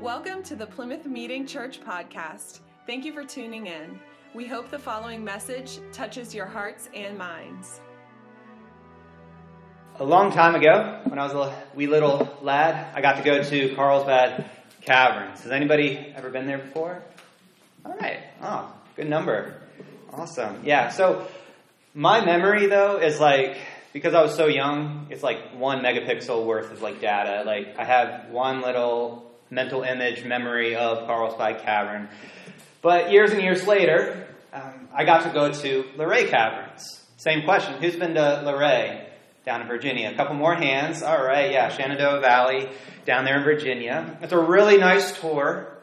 Welcome to the Plymouth Meeting Church podcast. Thank you for tuning in. We hope the following message touches your hearts and minds. A long time ago, when I was a wee little lad, I got to go to Carlsbad Caverns. Has anybody ever been there before? All right. Oh, good number. Awesome. Yeah. So my memory though is like because I was so young, it's like one megapixel worth of like data. Like I have one little mental image memory of Carlsbad Cavern. But years and years later, um, I got to go to Luray Caverns. Same question. Who's been to Luray down in Virginia? A couple more hands. All right, yeah, Shenandoah Valley down there in Virginia. It's a really nice tour.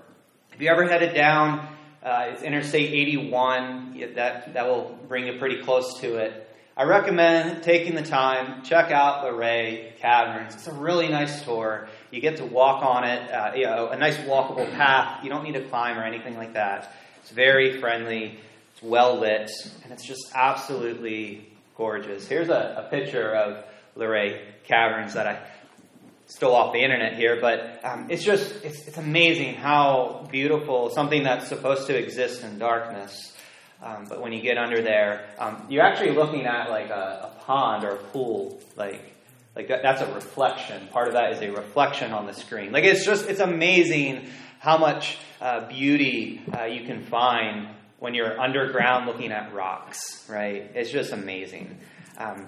If you ever headed down, uh, it's Interstate 81. That, that will bring you pretty close to it. I recommend taking the time, check out Luray Caverns. It's a really nice tour. You get to walk on it, uh, you know, a nice walkable path. You don't need to climb or anything like that. It's very friendly, it's well lit, and it's just absolutely gorgeous. Here's a, a picture of Luray Caverns that I stole off the internet here, but um, it's just, it's, it's amazing how beautiful something that's supposed to exist in darkness um, but when you get under there, um, you're actually looking at like a, a pond or a pool. Like, like that, that's a reflection. Part of that is a reflection on the screen. Like it's just, it's amazing how much uh, beauty uh, you can find when you're underground looking at rocks. Right? It's just amazing. Um,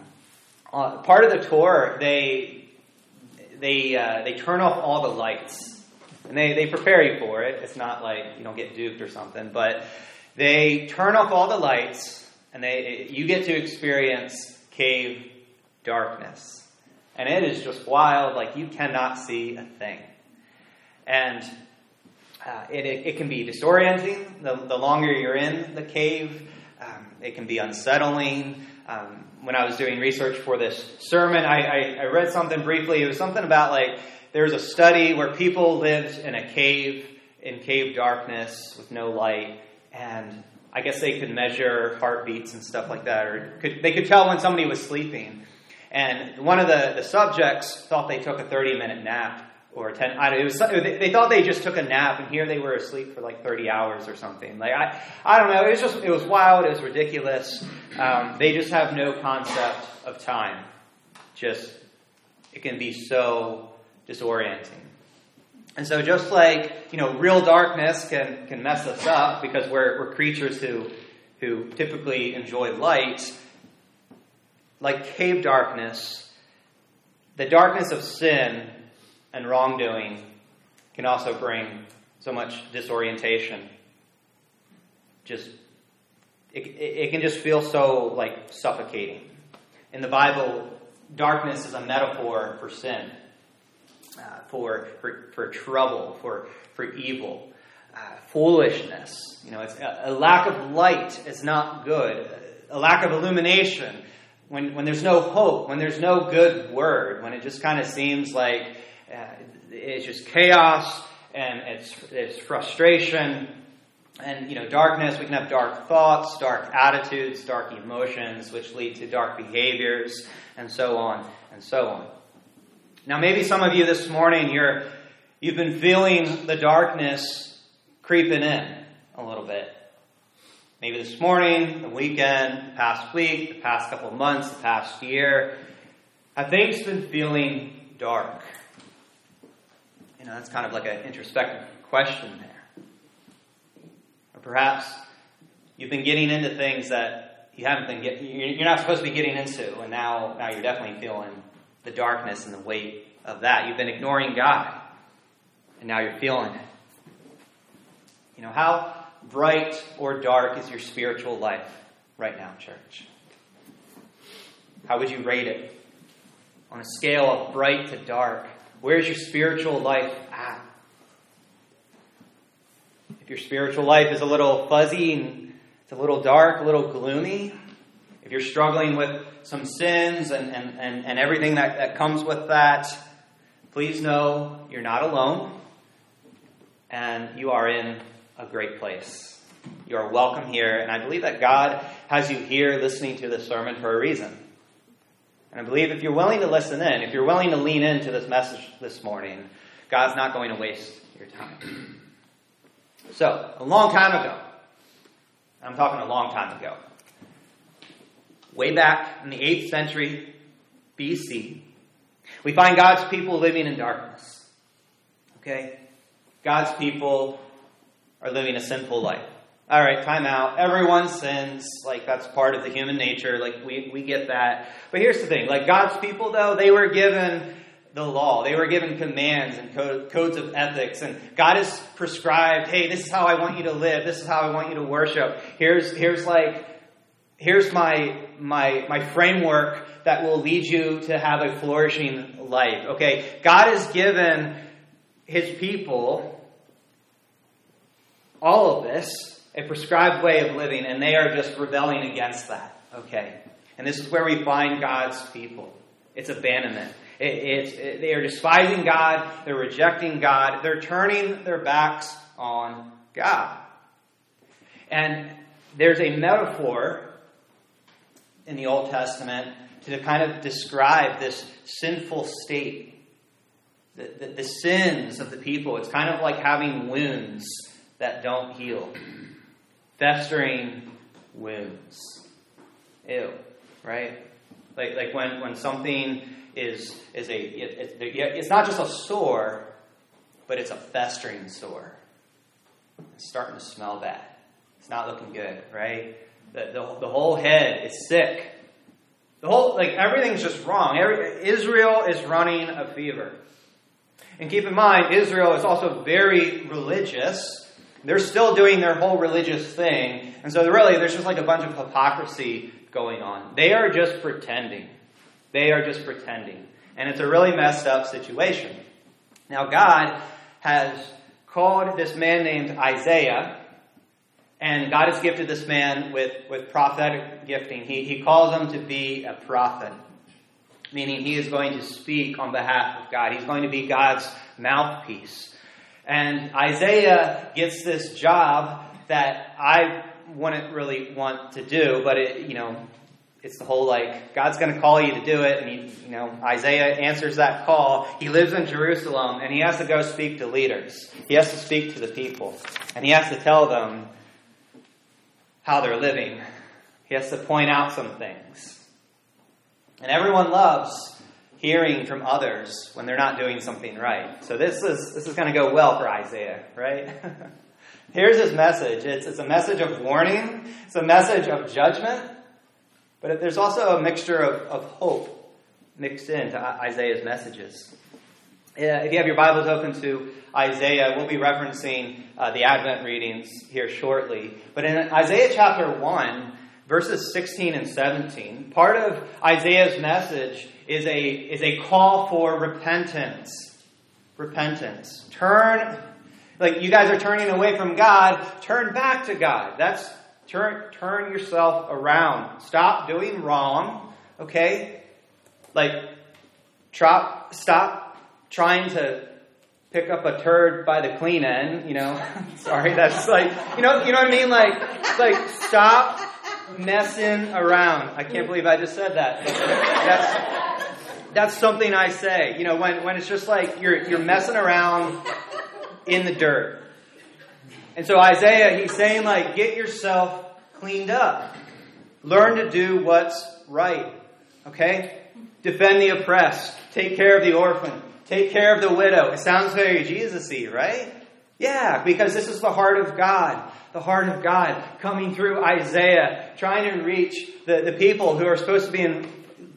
uh, part of the tour, they they uh, they turn off all the lights, and they they prepare you for it. It's not like you don't get duped or something, but they turn off all the lights, and they, you get to experience cave darkness. And it is just wild, like you cannot see a thing. And uh, it, it, it, can be disorienting the, the longer you're in the cave. Um, it can be unsettling. Um, when I was doing research for this sermon, I, I, I read something briefly. It was something about like there was a study where people lived in a cave, in cave darkness with no light, and I guess they could measure heartbeats and stuff like that, or could, they could tell when somebody was sleeping. And one of the, the subjects thought they took a 30 minute nap or 10 I don't, it was they thought they just took a nap and here they were asleep for like 30 hours or something. Like i i don't know it was just it was wild it was ridiculous. Um, they just have no concept of time. Just it can be so disorienting. And so, just like you know, real darkness can can mess us up because we're we're creatures who who typically enjoy light. Like cave darkness, the darkness of sin and wrongdoing can also bring so much disorientation. Just it, it, can just feel so like suffocating. In the Bible, darkness is a metaphor for sin uh, for, for, for trouble, for, for evil, uh, foolishness. You know, it's a, a, lack of light is not good. A lack of illumination, when, when there's no hope, when there's no good word, when it just kind of seems like uh, it's just chaos and it's, it's frustration and you know darkness we can have dark thoughts dark attitudes dark emotions which lead to dark behaviors and so on and so on now, maybe some of you this morning, you're, you've been feeling the darkness creeping in a little bit. Maybe this morning, the weekend, the past week, the past couple months, the past year. Have things been feeling dark? You know, that's kind of like an introspective question there. Or perhaps you've been getting into things that you haven't been getting, you're not supposed to be getting into, and now, now you're definitely feeling the darkness and the weight of that. You've been ignoring God, and now you're feeling it. You know, how bright or dark is your spiritual life right now, church? How would you rate it? On a scale of bright to dark, where's your spiritual life at? If your spiritual life is a little fuzzy and it's a little dark, a little gloomy, if you're struggling with some sins and, and, and, and everything that, that comes with that, please know you're not alone and you are in a great place. You are welcome here, and I believe that God has you here listening to this sermon for a reason. And I believe if you're willing to listen in, if you're willing to lean into this message this morning, God's not going to waste your time. So, a long time ago, I'm talking a long time ago, way back in the 8th century BC, we find God's people living in darkness. Okay? God's people are living a sinful life. All right, time out. Everyone sins. Like, that's part of the human nature. Like, we, we get that. But here's the thing. Like, God's people, though, they were given the law. They were given commands and codes of ethics. And God has prescribed, hey, this is how I want you to live. This is how I want you to worship. Here's, here's like, here's my, my, my framework that will lead you to have a flourishing life. Okay? God has given his people all of this, a prescribed way of living, and they are just rebelling against that. Okay? And this is where we find God's people. It's abandonment. It, it, they are despising God, they're rejecting God, they're turning their backs on God. And there's a metaphor in the Old Testament to kind of describe this sinful state, the, the, the sins of the people. It's kind of like having wounds that don't heal, festering wounds. Ew, right? Like, like when, when something is, is a, it, it, it's not just a sore, but it's a festering sore. It's starting to smell bad. It's not looking good, right? The, the, the whole head is sick. The whole, like, everything's just wrong. Every, Israel is running a fever. And keep in mind, Israel is also very religious. They're still doing their whole religious thing. And so, really, there's just like a bunch of hypocrisy going on. They are just pretending. They are just pretending. And it's a really messed up situation. Now, God has called this man named Isaiah, and God has gifted this man with, with prophetic gifting. He, he calls him to be a prophet, meaning he is going to speak on behalf of God. He's going to be God's mouthpiece. And Isaiah gets this job that I wouldn't really want to do, but it, you know, it's the whole like God's going to call you to do it, and he, you know Isaiah answers that call. He lives in Jerusalem, and he has to go speak to leaders. He has to speak to the people, and he has to tell them how they're living. He has to point out some things, and everyone loves hearing from others when they're not doing something right. So this is this is going to go well for Isaiah, right? Here's his message. It's, it's a message of warning. It's a message of judgment. But there's also a mixture of, of hope mixed into Isaiah's messages. If you have your Bibles open to Isaiah, we'll be referencing uh, the Advent readings here shortly. But in Isaiah chapter 1, verses 16 and 17, part of Isaiah's message is a, is a call for repentance. Repentance. Turn, like you guys are turning away from God, turn back to God. That's Turn, turn yourself around. Stop doing wrong, okay? Like, try, stop trying to pick up a turd by the clean end, you know. Sorry, that's like, you know, you know what I mean? Like, like, stop messing around. I can't believe I just said that. That's, that's something I say. You know, when, when it's just like you're, you're messing around in the dirt. And so Isaiah, he's saying, like, get yourself cleaned up. Learn to do what's right. Okay? Defend the oppressed. Take care of the orphan. Take care of the widow. It sounds very Jesus y, right? Yeah, because this is the heart of God. The heart of God coming through Isaiah, trying to reach the, the people who are supposed to be in,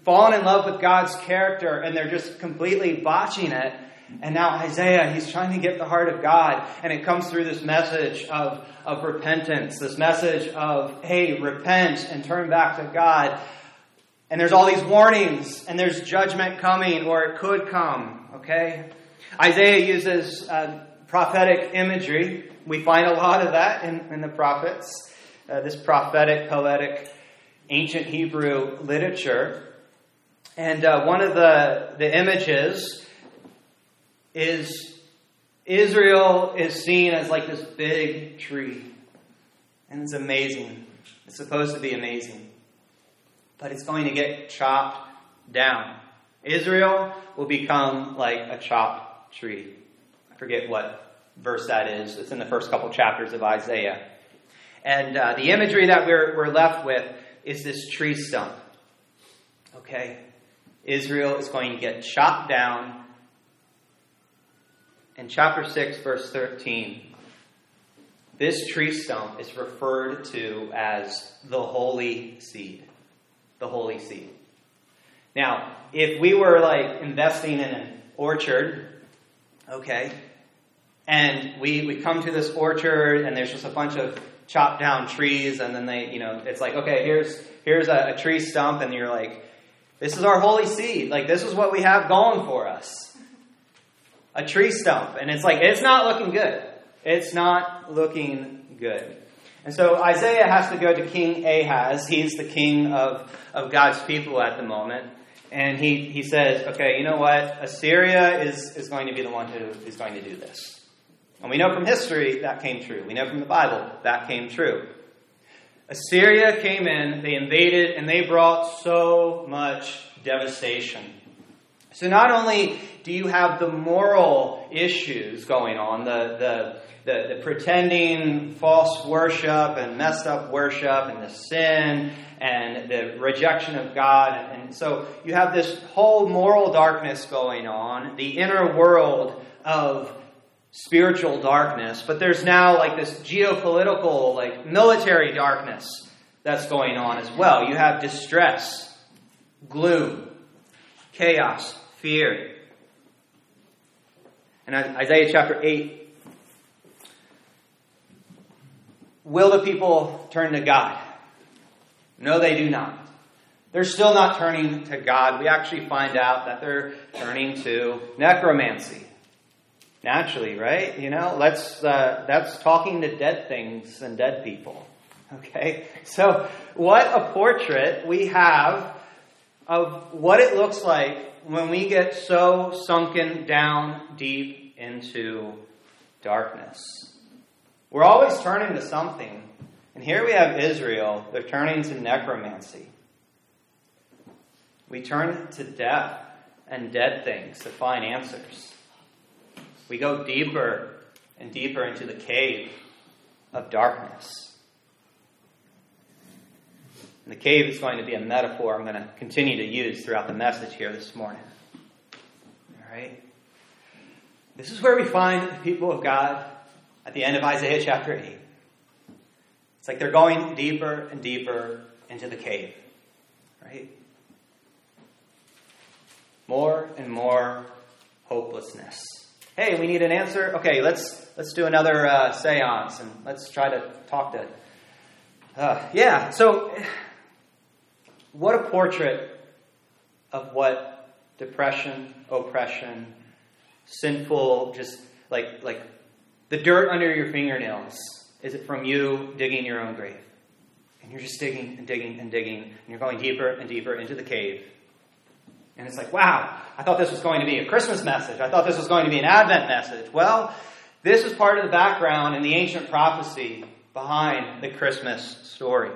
fallen in love with God's character and they're just completely botching it. And now Isaiah, he's trying to get the heart of God, and it comes through this message of, of repentance, this message of, hey, repent and turn back to God. And there's all these warnings, and there's judgment coming, or it could come, okay? Isaiah uses uh, prophetic imagery. We find a lot of that in, in the prophets, uh, this prophetic, poetic, ancient Hebrew literature. And uh, one of the, the images is Israel is seen as like this big tree. And it's amazing. It's supposed to be amazing. But it's going to get chopped down. Israel will become like a chopped tree. I forget what verse that is. It's in the first couple chapters of Isaiah. And uh, the imagery that we're, we're left with is this tree stump. Okay? Israel is going to get chopped down. In chapter 6, verse 13, this tree stump is referred to as the holy seed. The holy seed. Now, if we were like investing in an orchard, okay, and we, we come to this orchard and there's just a bunch of chopped down trees, and then they, you know, it's like, okay, here's here's a, a tree stump, and you're like, this is our holy seed. Like, this is what we have going for us. A tree stump. And it's like, it's not looking good. It's not looking good. And so Isaiah has to go to King Ahaz. He's the king of, of God's people at the moment. And he, he says, okay, you know what? Assyria is, is going to be the one who is going to do this. And we know from history that came true. We know from the Bible that came true. Assyria came in, they invaded, and they brought so much devastation. So not only do you have the moral issues going on, the, the, the, the pretending false worship and messed up worship and the sin and the rejection of God. And so you have this whole moral darkness going on, the inner world of spiritual darkness, but there's now like this geopolitical, like military darkness that's going on as well. You have distress, gloom, chaos, fear. And Isaiah chapter 8 Will the people turn to God? No, they do not. They're still not turning to God. We actually find out that they're turning to necromancy naturally, right? You know, let's uh, that's talking to dead things and dead people. Okay, so what a portrait we have of what it looks like when we get so sunken down deep into darkness. We're always turning to something. And here we have Israel, they're turning to necromancy. We turn to death and dead things to find answers we go deeper and deeper into the cave of darkness. And the cave is going to be a metaphor I'm going to continue to use throughout the message here this morning. All right? This is where we find the people of God at the end of Isaiah chapter 8. It's like they're going deeper and deeper into the cave, right? More and more hopelessness hey, we need an answer. Okay, let's let's do another uh, séance and let's try to talk to. Uh, yeah. So, what a portrait of what depression, oppression, sinful, just like like the dirt under your fingernails. Is it from you digging your own grave? And you're just digging and digging and digging, and you're going deeper and deeper into the cave. And it's like, wow, I thought this was going to be a Christmas message. I thought this was going to be an Advent message. Well, this is part of the background in the ancient prophecy behind the Christmas story.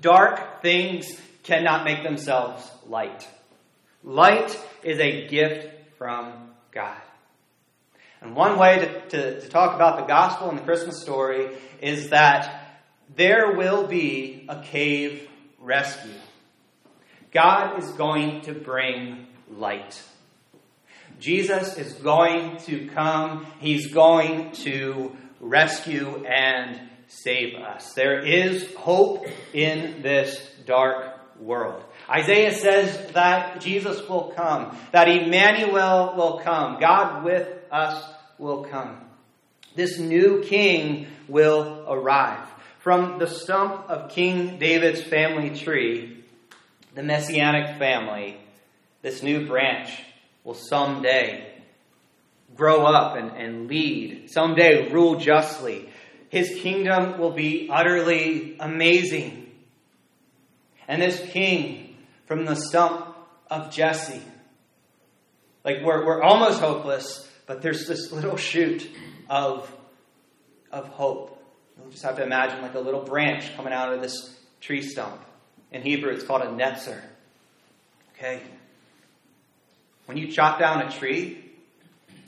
Dark things cannot make themselves light. Light is a gift from God. And one way to, to, to, talk about the gospel and the Christmas story is that there will be a cave rescue. God is going to bring light. Jesus is going to come. He's going to rescue and save us. There is hope in this dark world. Isaiah says that Jesus will come, that Emmanuel will come, God with us will come. This new king will arrive. From the stump of King David's family tree, the messianic family, this new branch will someday grow up and, and lead, someday rule justly. His kingdom will be utterly amazing. And this king from the stump of Jesse, like we're, we're almost hopeless, but there's this little shoot of, of hope. You'll just have to imagine like a little branch coming out of this tree stump. In Hebrew, it's called a netzer. Okay? When you chop down a tree,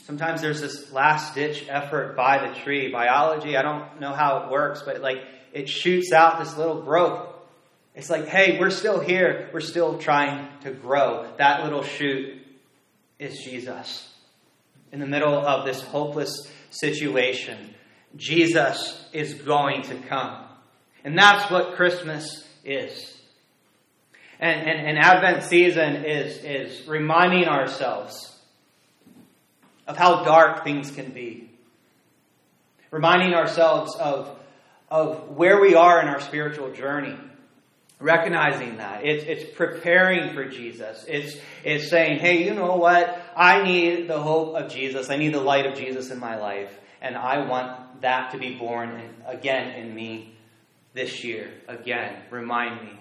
Sometimes there's this last ditch effort by the tree. Biology, I don't know how it works, but like it shoots out this little growth. It's like, hey, we're still here. We're still trying to grow. That little shoot is Jesus. In the middle of this hopeless situation, Jesus is going to come. And that's what Christmas is. And, and, and Advent season is, is reminding ourselves of how dark things can be. Reminding ourselves of, of where we are in our spiritual journey. Recognizing that. It's, it's preparing for Jesus. It's, it's saying, hey, you know what? I need the hope of Jesus. I need the light of Jesus in my life. And I want that to be born in, again in me this year. Again, remind me.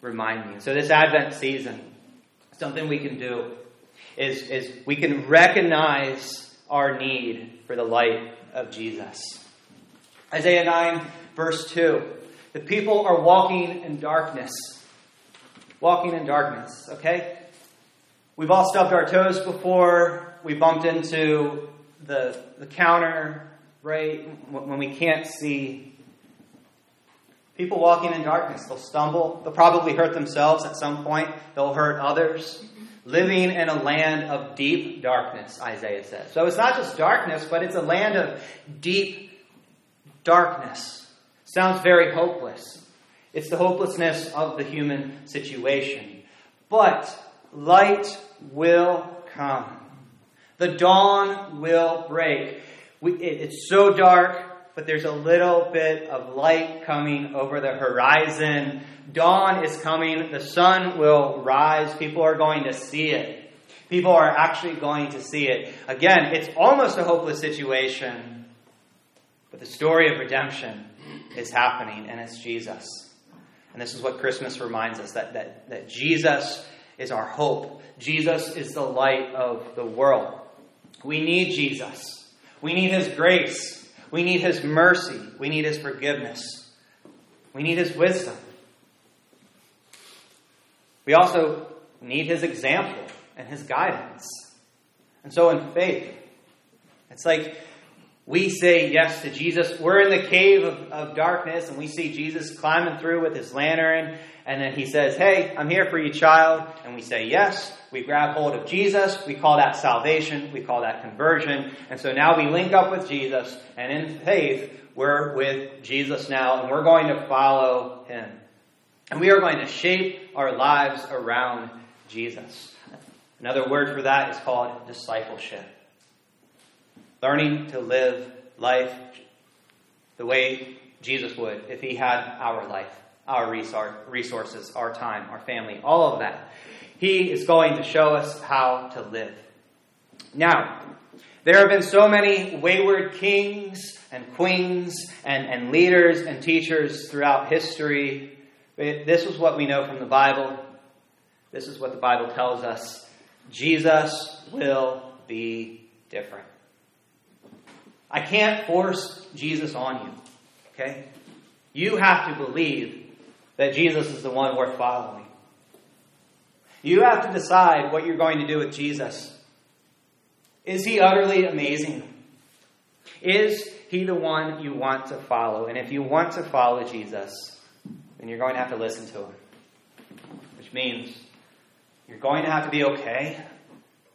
Remind me. So, this Advent season, something we can do is, is we can recognize our need for the light of Jesus. Isaiah 9, verse 2. The people are walking in darkness. Walking in darkness, okay? We've all stubbed our toes before. We bumped into the, the counter, right? When we can't see. People walking in darkness, they'll stumble. They'll probably hurt themselves at some point. They'll hurt others living in a land of deep darkness, Isaiah says. So it's not just darkness, but it's a land of deep darkness. Sounds very hopeless. It's the hopelessness of the human situation. But light will come. The dawn will break. We, it, it's so dark, but there's a little bit of light coming over the horizon. Dawn is coming. The sun will rise. People are going to see it. People are actually going to see it. Again, it's almost a hopeless situation, but the story of redemption is happening, and it's Jesus. And this is what Christmas reminds us that, that, that Jesus is our hope. Jesus is the light of the world. We need Jesus. We need His grace. We need His mercy. We need His forgiveness. We need His wisdom. We also need His example and His guidance. And so, in faith, it's like we say yes to Jesus. We're in the cave of, of darkness, and we see Jesus climbing through with his lantern. And then he says, Hey, I'm here for you, child. And we say yes. We grab hold of Jesus. We call that salvation. We call that conversion. And so now we link up with Jesus. And in faith, we're with Jesus now. And we're going to follow him. And we are going to shape our lives around Jesus. Another word for that is called discipleship. Learning to live life the way Jesus would if he had our life, our resources, our time, our family, all of that. He is going to show us how to live. Now, there have been so many wayward kings and queens and, and leaders and teachers throughout history. This is what we know from the Bible. This is what the Bible tells us. Jesus will be different. I can't force Jesus on you. Okay? You have to believe that Jesus is the one worth following. You have to decide what you're going to do with Jesus. Is he utterly amazing? Is he the one you want to follow? And if you want to follow Jesus, then you're going to have to listen to him. Which means you're going to have to be okay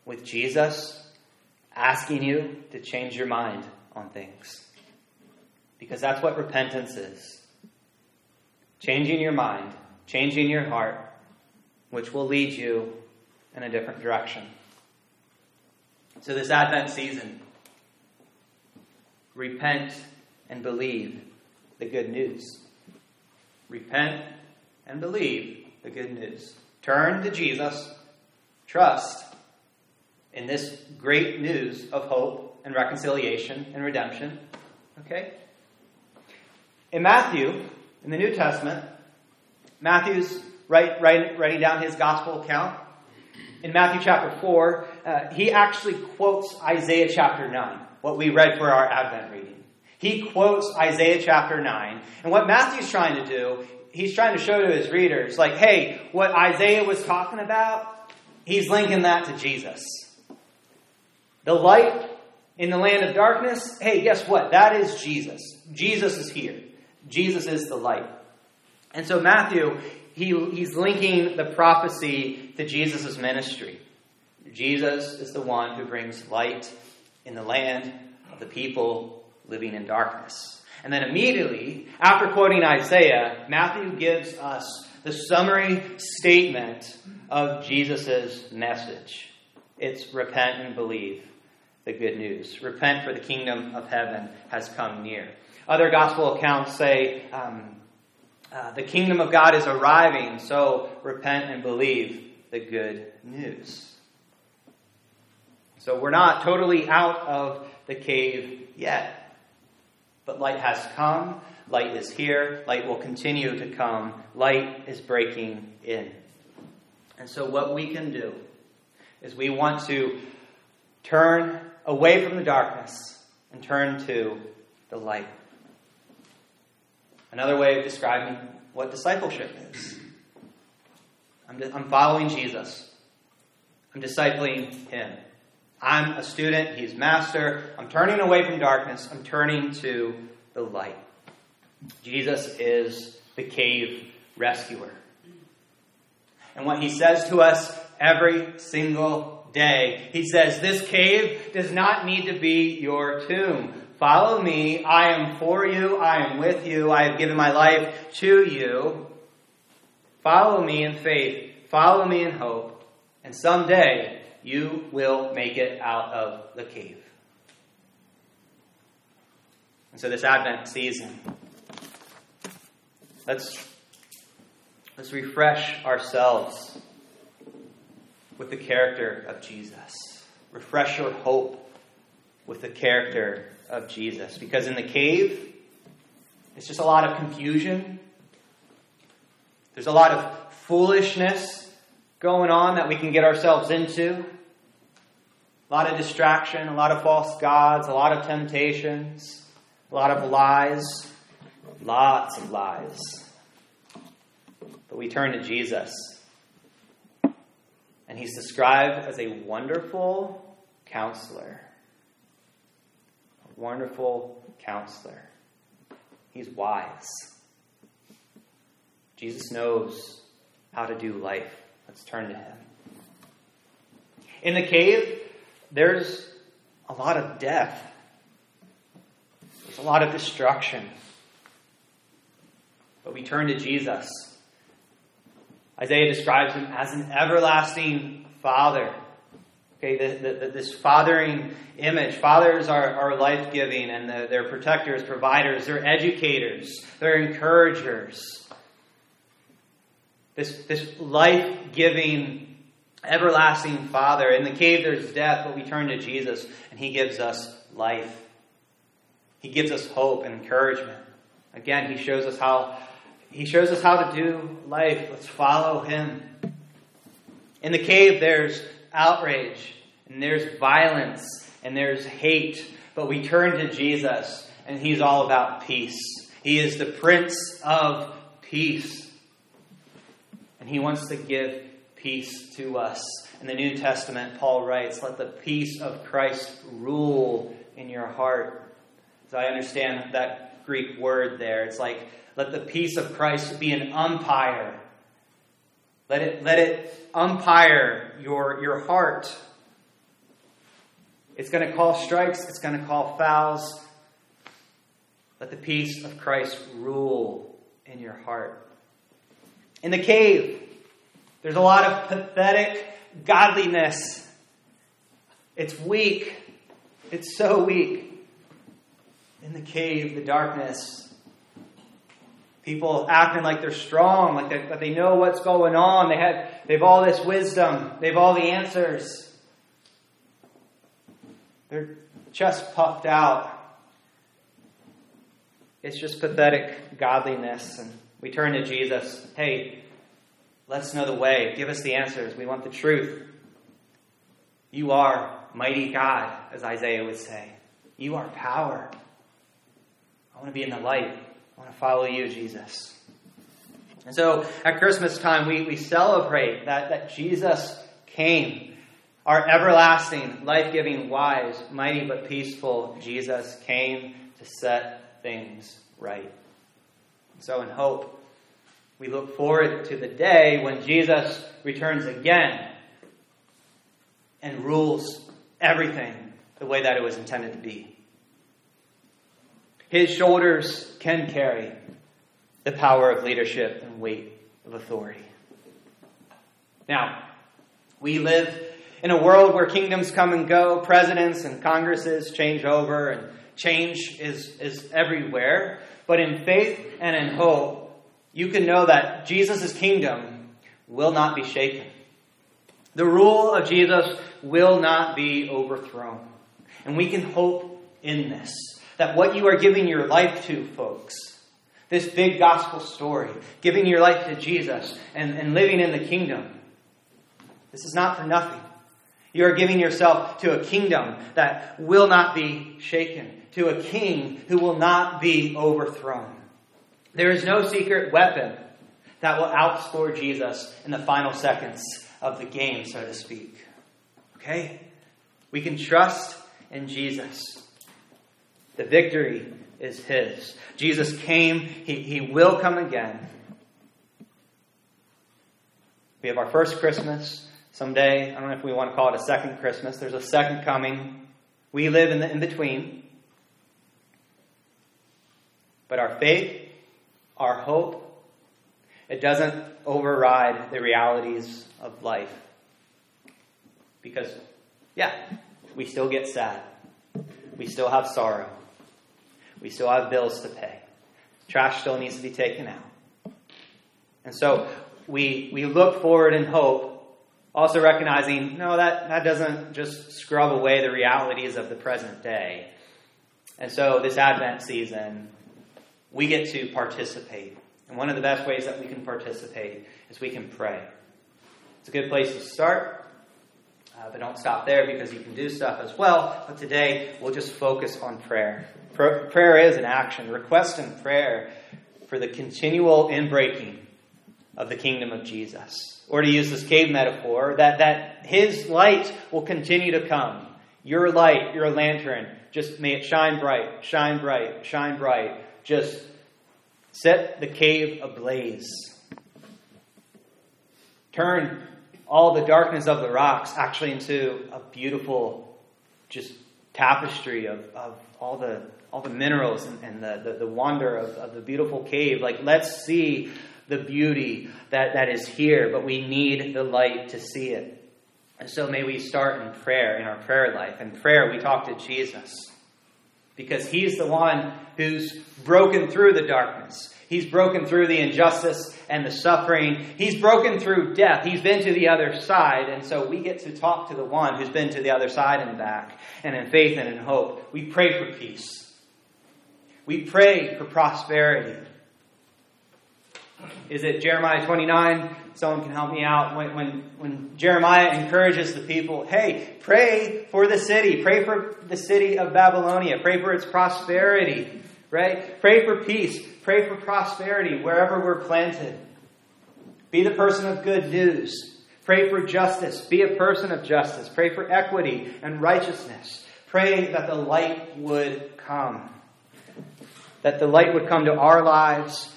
with Jesus asking you to change your mind on things. Because that's what repentance is changing your mind, changing your heart, which will lead you in a different direction. So, this Advent season, repent and believe the good news. Repent and believe the good news. Turn to Jesus, trust in this great news of hope and reconciliation and redemption. Okay? In Matthew, in the New Testament, Matthew's write, write, writing down his gospel account. In Matthew chapter 4, uh, he actually quotes Isaiah chapter 9, what we read for our Advent reading. He quotes Isaiah chapter 9. And what Matthew's trying to do, he's trying to show to his readers, like, hey, what Isaiah was talking about, he's linking that to Jesus. The light in the land of darkness, hey, guess what? That is Jesus. Jesus is here. Jesus is the light. And so Matthew, he, he's linking the prophecy to Jesus' ministry. Jesus is the one who brings light in the land of the people living in darkness. And then immediately, after quoting Isaiah, Matthew gives us the summary statement of Jesus' message. It's repent and believe the good news. Repent, for the kingdom of heaven has come near. Other gospel accounts say um, uh, the kingdom of God is arriving, so repent and believe the good news. So we're not totally out of the cave yet. But light has come, light is here, light will continue to come, light is breaking in. And so, what we can do is we want to turn away from the darkness and turn to the light. Another way of describing what discipleship is I'm, I'm following Jesus, I'm discipling him. I'm a student, he's master. I'm turning away from darkness, I'm turning to the light. Jesus is the cave rescuer. And what he says to us every single day, he says, This cave does not need to be your tomb. Follow me. I am for you. I am with you. I have given my life to you. Follow me in faith. Follow me in hope. And someday you will make it out of the cave. And so, this Advent season, let's, let's refresh ourselves with the character of Jesus. Refresh your hope with the character of Jesus. Because in the cave, it's just a lot of confusion. There's a lot of foolishness going on that we can get ourselves into. A lot of distraction, a lot of false gods, a lot of temptations, a lot of lies, lots of lies. But we turn to Jesus, and he's described as a wonderful counselor. A wonderful counselor. He's wise. Jesus knows how to do life. Let's turn to him. In the cave, there's a lot of death, there's a lot of destruction. But we turn to Jesus. Isaiah describes him as an everlasting father. Okay, the, the, this fathering image. Fathers are, are life giving and the, they're protectors, providers, they're educators, they're encouragers. This, this life giving everlasting Father. In the cave, there's death, but we turn to Jesus, and He gives us life. He gives us hope and encouragement. Again, He shows us how He shows us how to do life. Let's follow Him. In the cave, there's outrage, and there's violence, and there's hate, but we turn to Jesus, and He's all about peace. He is the Prince of Peace. And He wants to give peace to us. In the New Testament, Paul writes, Let the peace of Christ rule in your heart. As I understand that Greek word there, it's like, let the peace of Christ be an umpire. Let it, let it umpire your, your heart. It's going to call strikes, it's going to call fouls. Let the peace of Christ rule in your heart. In the cave, there's a lot of pathetic godliness. It's weak. It's so weak. In the cave, the darkness, people acting like they're strong, like they, that they know what's going on. They have, they've all this wisdom. They've all the answers. They're chest puffed out. It's just pathetic godliness. And we turn to Jesus. Hey, let us know the way. Give us the answers. We want the truth. You are mighty God, as Isaiah would say. You are power. I want to be in the light. I want to follow you, Jesus. And so at Christmas time, we, we celebrate that, that Jesus came. Our everlasting, life giving, wise, mighty, but peaceful Jesus came to set things right. So, in hope, we look forward to the day when Jesus returns again and rules everything the way that it was intended to be. His shoulders can carry the power of leadership and weight of authority. Now, we live in a world where kingdoms come and go, presidents and congresses change over, and change is, is everywhere. But in faith and in hope, you can know that Jesus' kingdom will not be shaken. The rule of Jesus will not be overthrown. And we can hope in this that what you are giving your life to, folks, this big gospel story, giving your life to Jesus and, and living in the kingdom, this is not for nothing. You are giving yourself to a kingdom that will not be shaken, to a king who will not be overthrown. There is no secret weapon that will outscore Jesus in the final seconds of the game, so to speak. Okay? We can trust in Jesus. The victory is His. Jesus came, He, he will come again. We have our first Christmas someday. I don't know if we want to call it a second Christmas. There's a second coming. We live in the in between. But our faith, our hope, it doesn't override the realities of life. Because, yeah, we still get sad. We still have sorrow. We still have bills to pay. Trash still needs to be taken out. And so we, we look forward in hope also recognizing, no, that, that doesn't just scrub away the realities of the present day. And so this Advent season, we get to participate. And one of the best ways that we can participate is we can pray. It's a good place to start, uh, but don't stop there because you can do stuff as well. But today, we'll just focus on prayer. Pr- prayer is an action. Request and prayer for the continual inbreaking of the kingdom of Jesus or to use this cave metaphor, that, that his light will continue to come. Your light, your lantern, just may it shine bright, shine bright, shine bright. Just set the cave ablaze. Turn all the darkness of the rocks actually into a beautiful, just tapestry of, of all the all the minerals and, and the, the, the, wonder of, of the beautiful cave. Like, let's see the beauty that, that is here, but we need the light to see it. And so may we start in prayer, in our prayer life. In prayer, we talk to Jesus because he's the one who's broken through the darkness. He's broken through the injustice and the suffering. He's broken through death. He's been to the other side. And so we get to talk to the one who's been to the other side and back. And in faith and in hope, we pray for peace. We pray for prosperity. Is it Jeremiah 29? Someone can help me out. When, when, when Jeremiah encourages the people, hey, pray for the city. Pray for the city of Babylonia. Pray for its prosperity, right? Pray for peace. Pray for prosperity wherever we're planted. Be the person of good news. Pray for justice. Be a person of justice. Pray for equity and righteousness. Pray that the light would come. That the light would come to our lives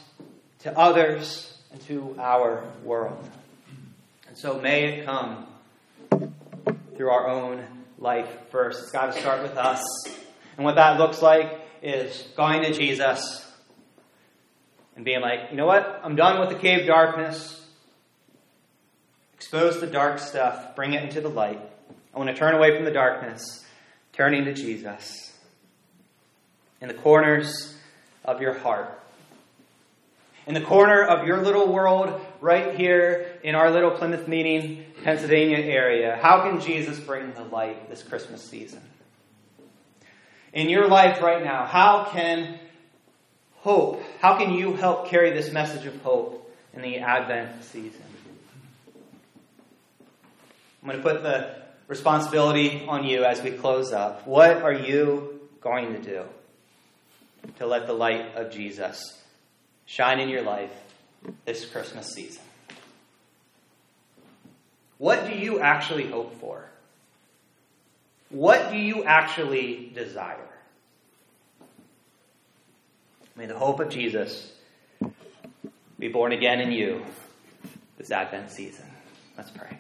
to others, and to our world. And so may it come through our own life first. It's got to start with us. And what that looks like is going to Jesus and being like, you know what? I'm done with the cave darkness. Expose the dark stuff, bring it into the light. I want to turn away from the darkness, turning to Jesus. In the corners of your heart, in the corner of your little world, right here in our little Plymouth Meeting, Pennsylvania area, how can Jesus bring the light this Christmas season? In your life right now, how can hope, how can you help carry this message of hope in the Advent season? I'm going to put the responsibility on you as we close up. What are you going to do to let the light of Jesus shine in your life this Christmas season? What do you actually hope for? What do you actually desire? May the hope of Jesus be born again in you this Advent season. Let's pray.